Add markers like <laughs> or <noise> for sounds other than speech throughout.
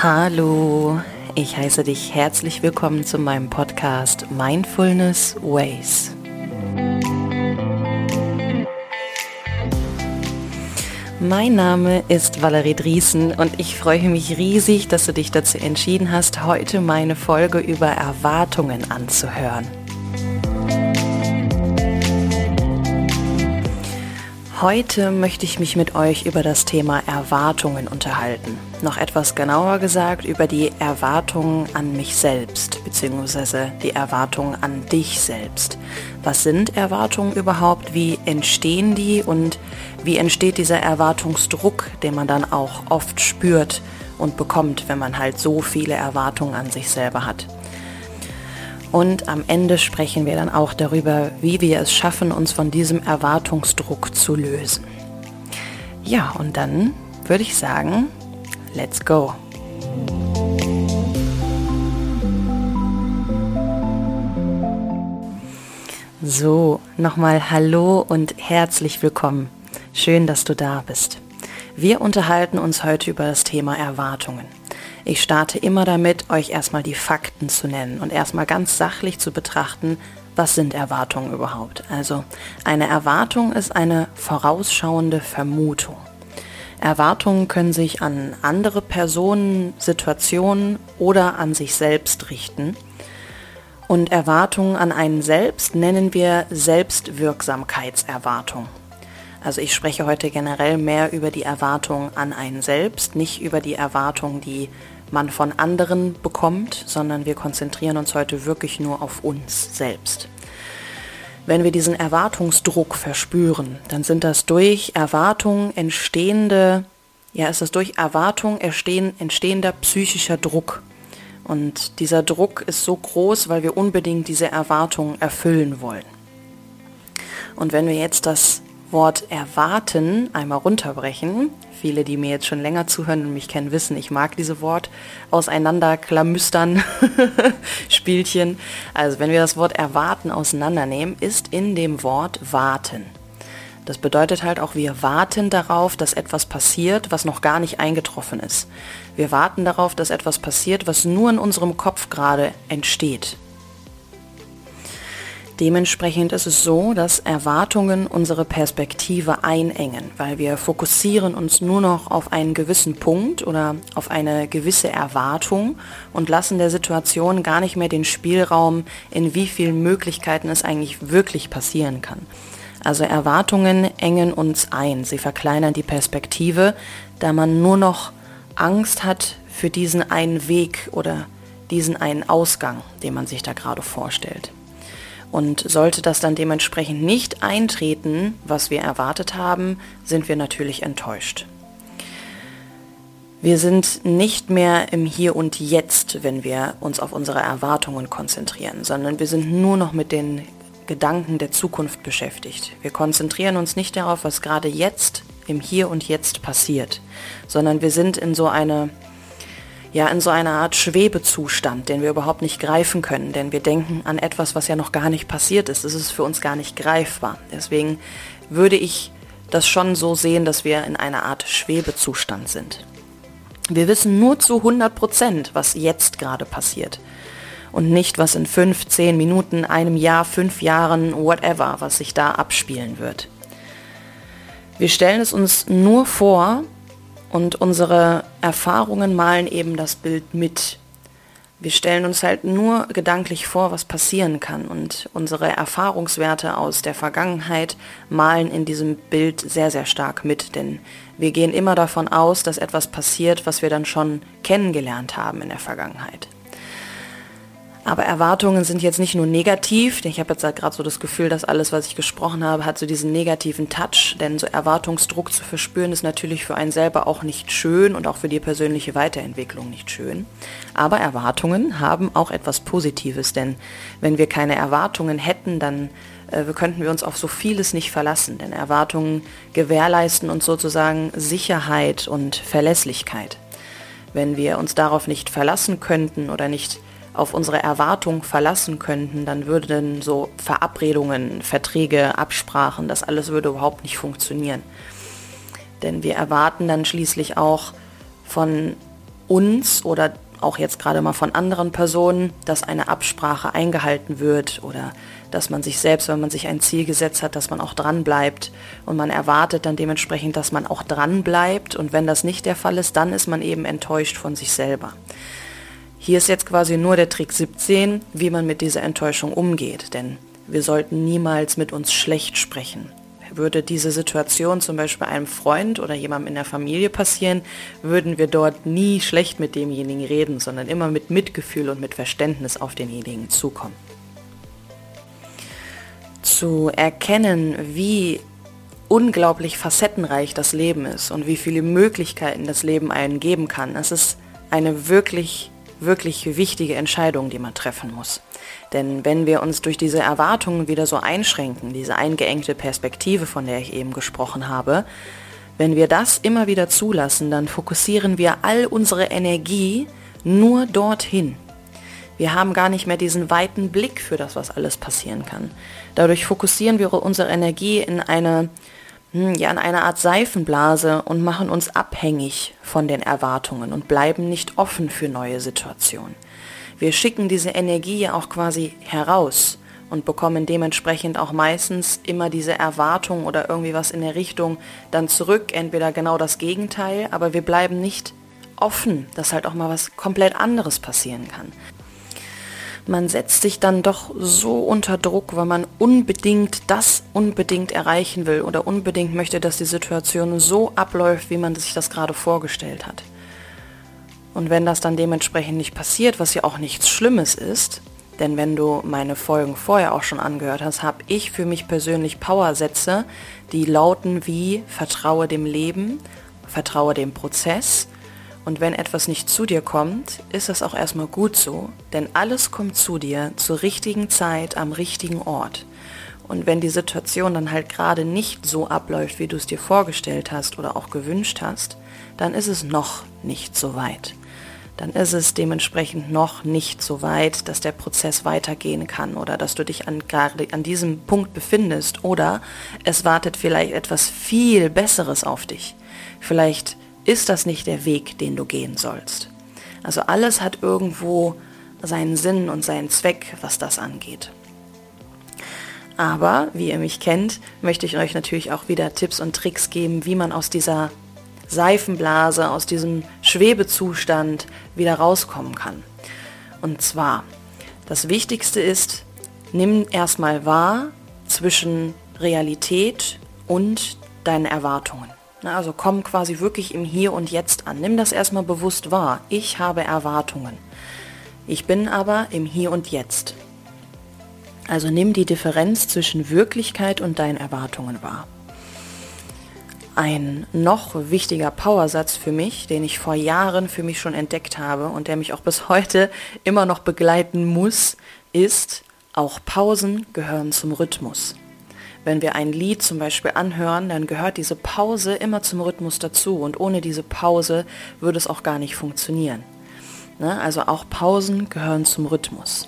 Hallo, ich heiße dich herzlich willkommen zu meinem Podcast Mindfulness Ways. Mein Name ist Valerie Driesen und ich freue mich riesig, dass du dich dazu entschieden hast, heute meine Folge über Erwartungen anzuhören. Heute möchte ich mich mit euch über das Thema Erwartungen unterhalten. Noch etwas genauer gesagt über die Erwartungen an mich selbst, beziehungsweise die Erwartungen an dich selbst. Was sind Erwartungen überhaupt? Wie entstehen die? Und wie entsteht dieser Erwartungsdruck, den man dann auch oft spürt und bekommt, wenn man halt so viele Erwartungen an sich selber hat? Und am Ende sprechen wir dann auch darüber, wie wir es schaffen, uns von diesem Erwartungsdruck zu lösen. Ja, und dann würde ich sagen, let's go. So, nochmal Hallo und herzlich willkommen. Schön, dass du da bist. Wir unterhalten uns heute über das Thema Erwartungen. Ich starte immer damit, euch erstmal die Fakten zu nennen und erstmal ganz sachlich zu betrachten, was sind Erwartungen überhaupt. Also eine Erwartung ist eine vorausschauende Vermutung. Erwartungen können sich an andere Personen, Situationen oder an sich selbst richten. Und Erwartungen an einen selbst nennen wir Selbstwirksamkeitserwartung. Also ich spreche heute generell mehr über die Erwartung an einen selbst, nicht über die Erwartung, die man von anderen bekommt, sondern wir konzentrieren uns heute wirklich nur auf uns selbst. Wenn wir diesen Erwartungsdruck verspüren, dann sind das durch Erwartung entstehende, ja, ist das durch Erwartung entstehen, entstehender psychischer Druck. Und dieser Druck ist so groß, weil wir unbedingt diese Erwartung erfüllen wollen. Und wenn wir jetzt das Wort erwarten einmal runterbrechen. Viele, die mir jetzt schon länger zuhören und mich kennen, wissen, ich mag diese Wort auseinanderklamüstern <laughs> Spielchen. Also wenn wir das Wort erwarten auseinandernehmen, ist in dem Wort warten. Das bedeutet halt auch, wir warten darauf, dass etwas passiert, was noch gar nicht eingetroffen ist. Wir warten darauf, dass etwas passiert, was nur in unserem Kopf gerade entsteht. Dementsprechend ist es so, dass Erwartungen unsere Perspektive einengen, weil wir fokussieren uns nur noch auf einen gewissen Punkt oder auf eine gewisse Erwartung und lassen der Situation gar nicht mehr den Spielraum, in wie vielen Möglichkeiten es eigentlich wirklich passieren kann. Also Erwartungen engen uns ein, sie verkleinern die Perspektive, da man nur noch Angst hat für diesen einen Weg oder diesen einen Ausgang, den man sich da gerade vorstellt. Und sollte das dann dementsprechend nicht eintreten, was wir erwartet haben, sind wir natürlich enttäuscht. Wir sind nicht mehr im Hier und Jetzt, wenn wir uns auf unsere Erwartungen konzentrieren, sondern wir sind nur noch mit den Gedanken der Zukunft beschäftigt. Wir konzentrieren uns nicht darauf, was gerade jetzt im Hier und Jetzt passiert, sondern wir sind in so eine ja in so einer Art Schwebezustand, den wir überhaupt nicht greifen können, denn wir denken an etwas, was ja noch gar nicht passiert ist. Es ist für uns gar nicht greifbar. Deswegen würde ich das schon so sehen, dass wir in einer Art Schwebezustand sind. Wir wissen nur zu 100 Prozent, was jetzt gerade passiert. Und nicht, was in fünf, zehn Minuten, einem Jahr, fünf Jahren, whatever, was sich da abspielen wird. Wir stellen es uns nur vor, und unsere Erfahrungen malen eben das Bild mit. Wir stellen uns halt nur gedanklich vor, was passieren kann. Und unsere Erfahrungswerte aus der Vergangenheit malen in diesem Bild sehr, sehr stark mit. Denn wir gehen immer davon aus, dass etwas passiert, was wir dann schon kennengelernt haben in der Vergangenheit. Aber Erwartungen sind jetzt nicht nur negativ. Ich habe jetzt halt gerade so das Gefühl, dass alles, was ich gesprochen habe, hat so diesen negativen Touch. Denn so Erwartungsdruck zu verspüren, ist natürlich für einen selber auch nicht schön und auch für die persönliche Weiterentwicklung nicht schön. Aber Erwartungen haben auch etwas Positives. Denn wenn wir keine Erwartungen hätten, dann äh, könnten wir uns auf so vieles nicht verlassen. Denn Erwartungen gewährleisten uns sozusagen Sicherheit und Verlässlichkeit. Wenn wir uns darauf nicht verlassen könnten oder nicht auf unsere Erwartung verlassen könnten, dann würden so Verabredungen, Verträge, Absprachen, das alles würde überhaupt nicht funktionieren. Denn wir erwarten dann schließlich auch von uns oder auch jetzt gerade mal von anderen Personen, dass eine Absprache eingehalten wird oder dass man sich selbst, wenn man sich ein Ziel gesetzt hat, dass man auch dran bleibt und man erwartet dann dementsprechend, dass man auch dran bleibt und wenn das nicht der Fall ist, dann ist man eben enttäuscht von sich selber. Hier ist jetzt quasi nur der Trick 17, wie man mit dieser Enttäuschung umgeht, denn wir sollten niemals mit uns schlecht sprechen. Würde diese Situation zum Beispiel einem Freund oder jemandem in der Familie passieren, würden wir dort nie schlecht mit demjenigen reden, sondern immer mit Mitgefühl und mit Verständnis auf denjenigen zukommen. Zu erkennen, wie unglaublich facettenreich das Leben ist und wie viele Möglichkeiten das Leben einen geben kann, das ist eine wirklich wirklich wichtige Entscheidung, die man treffen muss. Denn wenn wir uns durch diese Erwartungen wieder so einschränken, diese eingeengte Perspektive, von der ich eben gesprochen habe, wenn wir das immer wieder zulassen, dann fokussieren wir all unsere Energie nur dorthin. Wir haben gar nicht mehr diesen weiten Blick für das, was alles passieren kann. Dadurch fokussieren wir unsere Energie in eine ja, in einer Art Seifenblase und machen uns abhängig von den Erwartungen und bleiben nicht offen für neue Situationen. Wir schicken diese Energie ja auch quasi heraus und bekommen dementsprechend auch meistens immer diese Erwartung oder irgendwie was in der Richtung dann zurück, entweder genau das Gegenteil, aber wir bleiben nicht offen, dass halt auch mal was komplett anderes passieren kann man setzt sich dann doch so unter Druck, weil man unbedingt das unbedingt erreichen will oder unbedingt möchte, dass die Situation so abläuft, wie man sich das gerade vorgestellt hat. Und wenn das dann dementsprechend nicht passiert, was ja auch nichts Schlimmes ist, denn wenn du meine Folgen vorher auch schon angehört hast, habe ich für mich persönlich Powersätze, die lauten wie Vertraue dem Leben, vertraue dem Prozess, und wenn etwas nicht zu dir kommt, ist das auch erstmal gut so, denn alles kommt zu dir zur richtigen Zeit am richtigen Ort. Und wenn die Situation dann halt gerade nicht so abläuft, wie du es dir vorgestellt hast oder auch gewünscht hast, dann ist es noch nicht so weit. Dann ist es dementsprechend noch nicht so weit, dass der Prozess weitergehen kann oder dass du dich an, gerade an diesem Punkt befindest oder es wartet vielleicht etwas viel Besseres auf dich. Vielleicht ist das nicht der Weg, den du gehen sollst. Also alles hat irgendwo seinen Sinn und seinen Zweck, was das angeht. Aber, wie ihr mich kennt, möchte ich euch natürlich auch wieder Tipps und Tricks geben, wie man aus dieser Seifenblase, aus diesem Schwebezustand wieder rauskommen kann. Und zwar, das Wichtigste ist, nimm erstmal wahr zwischen Realität und deinen Erwartungen. Also komm quasi wirklich im Hier und Jetzt an. Nimm das erstmal bewusst wahr. Ich habe Erwartungen. Ich bin aber im Hier und Jetzt. Also nimm die Differenz zwischen Wirklichkeit und deinen Erwartungen wahr. Ein noch wichtiger Powersatz für mich, den ich vor Jahren für mich schon entdeckt habe und der mich auch bis heute immer noch begleiten muss, ist, auch Pausen gehören zum Rhythmus. Wenn wir ein Lied zum Beispiel anhören, dann gehört diese Pause immer zum Rhythmus dazu und ohne diese Pause würde es auch gar nicht funktionieren. Ne? Also auch Pausen gehören zum Rhythmus.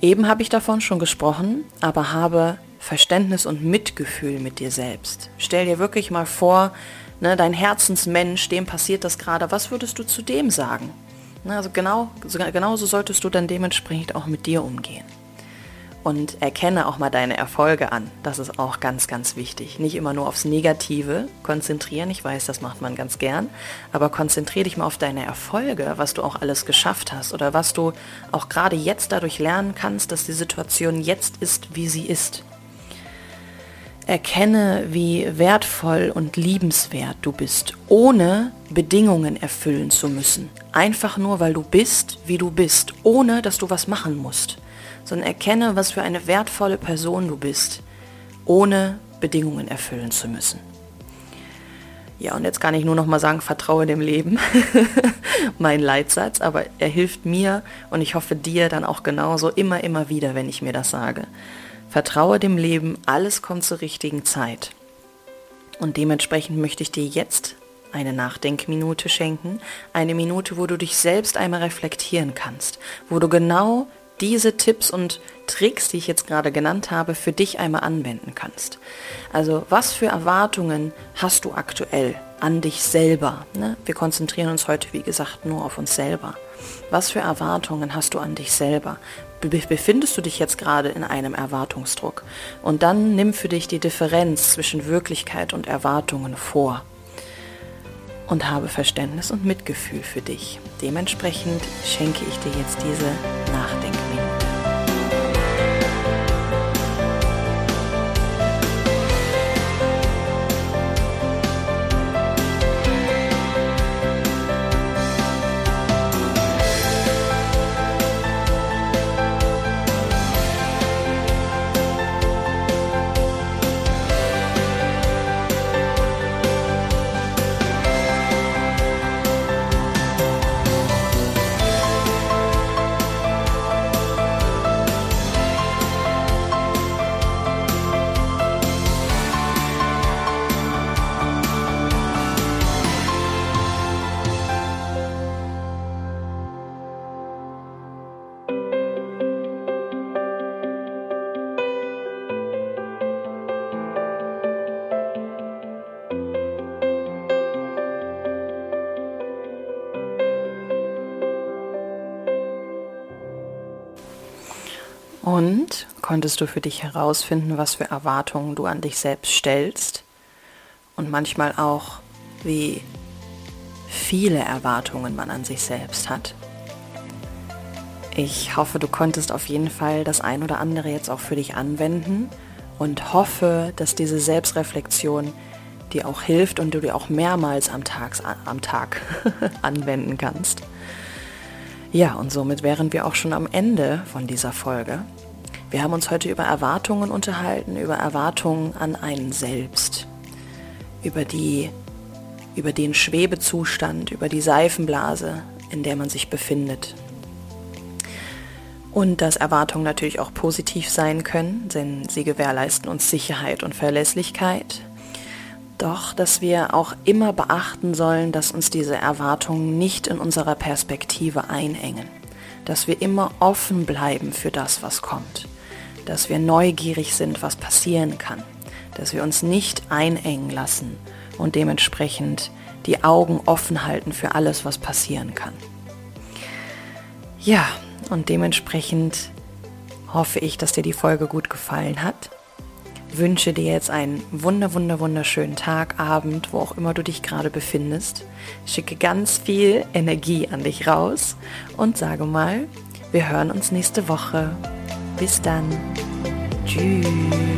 Eben habe ich davon schon gesprochen, aber habe Verständnis und Mitgefühl mit dir selbst. Stell dir wirklich mal vor, ne, dein Herzensmensch, dem passiert das gerade, was würdest du zu dem sagen? Ne, also genau, genauso solltest du dann dementsprechend auch mit dir umgehen und erkenne auch mal deine Erfolge an. Das ist auch ganz, ganz wichtig. Nicht immer nur aufs Negative konzentrieren. Ich weiß, das macht man ganz gern. Aber konzentriere dich mal auf deine Erfolge, was du auch alles geschafft hast oder was du auch gerade jetzt dadurch lernen kannst, dass die Situation jetzt ist, wie sie ist. Erkenne, wie wertvoll und liebenswert du bist, ohne Bedingungen erfüllen zu müssen. Einfach nur, weil du bist, wie du bist, ohne dass du was machen musst sondern erkenne, was für eine wertvolle Person du bist, ohne Bedingungen erfüllen zu müssen. Ja, und jetzt kann ich nur noch mal sagen, vertraue dem Leben, <laughs> mein Leitsatz, aber er hilft mir und ich hoffe dir dann auch genauso immer, immer wieder, wenn ich mir das sage. Vertraue dem Leben, alles kommt zur richtigen Zeit. Und dementsprechend möchte ich dir jetzt eine Nachdenkminute schenken, eine Minute, wo du dich selbst einmal reflektieren kannst, wo du genau diese Tipps und Tricks, die ich jetzt gerade genannt habe, für dich einmal anwenden kannst. Also was für Erwartungen hast du aktuell an dich selber. Ne? Wir konzentrieren uns heute, wie gesagt, nur auf uns selber. Was für Erwartungen hast du an dich selber? Befindest du dich jetzt gerade in einem Erwartungsdruck? Und dann nimm für dich die Differenz zwischen Wirklichkeit und Erwartungen vor. Und habe Verständnis und Mitgefühl für dich. Dementsprechend schenke ich dir jetzt diese Und konntest du für dich herausfinden, was für Erwartungen du an dich selbst stellst und manchmal auch, wie viele Erwartungen man an sich selbst hat. Ich hoffe, du konntest auf jeden Fall das ein oder andere jetzt auch für dich anwenden und hoffe, dass diese Selbstreflexion dir auch hilft und du dir auch mehrmals am Tag, am Tag <laughs> anwenden kannst. Ja, und somit wären wir auch schon am Ende von dieser Folge. Wir haben uns heute über Erwartungen unterhalten, über Erwartungen an einen selbst, über die über den Schwebezustand, über die Seifenblase, in der man sich befindet. Und dass Erwartungen natürlich auch positiv sein können, denn sie gewährleisten uns Sicherheit und Verlässlichkeit. Doch, dass wir auch immer beachten sollen, dass uns diese Erwartungen nicht in unserer Perspektive einengen. Dass wir immer offen bleiben für das, was kommt. Dass wir neugierig sind, was passieren kann. Dass wir uns nicht einengen lassen und dementsprechend die Augen offen halten für alles, was passieren kann. Ja, und dementsprechend hoffe ich, dass dir die Folge gut gefallen hat wünsche dir jetzt einen wunder, wunder, wunderschönen Tag, Abend, wo auch immer du dich gerade befindest. Schicke ganz viel Energie an dich raus und sage mal, wir hören uns nächste Woche. Bis dann. Tschüss.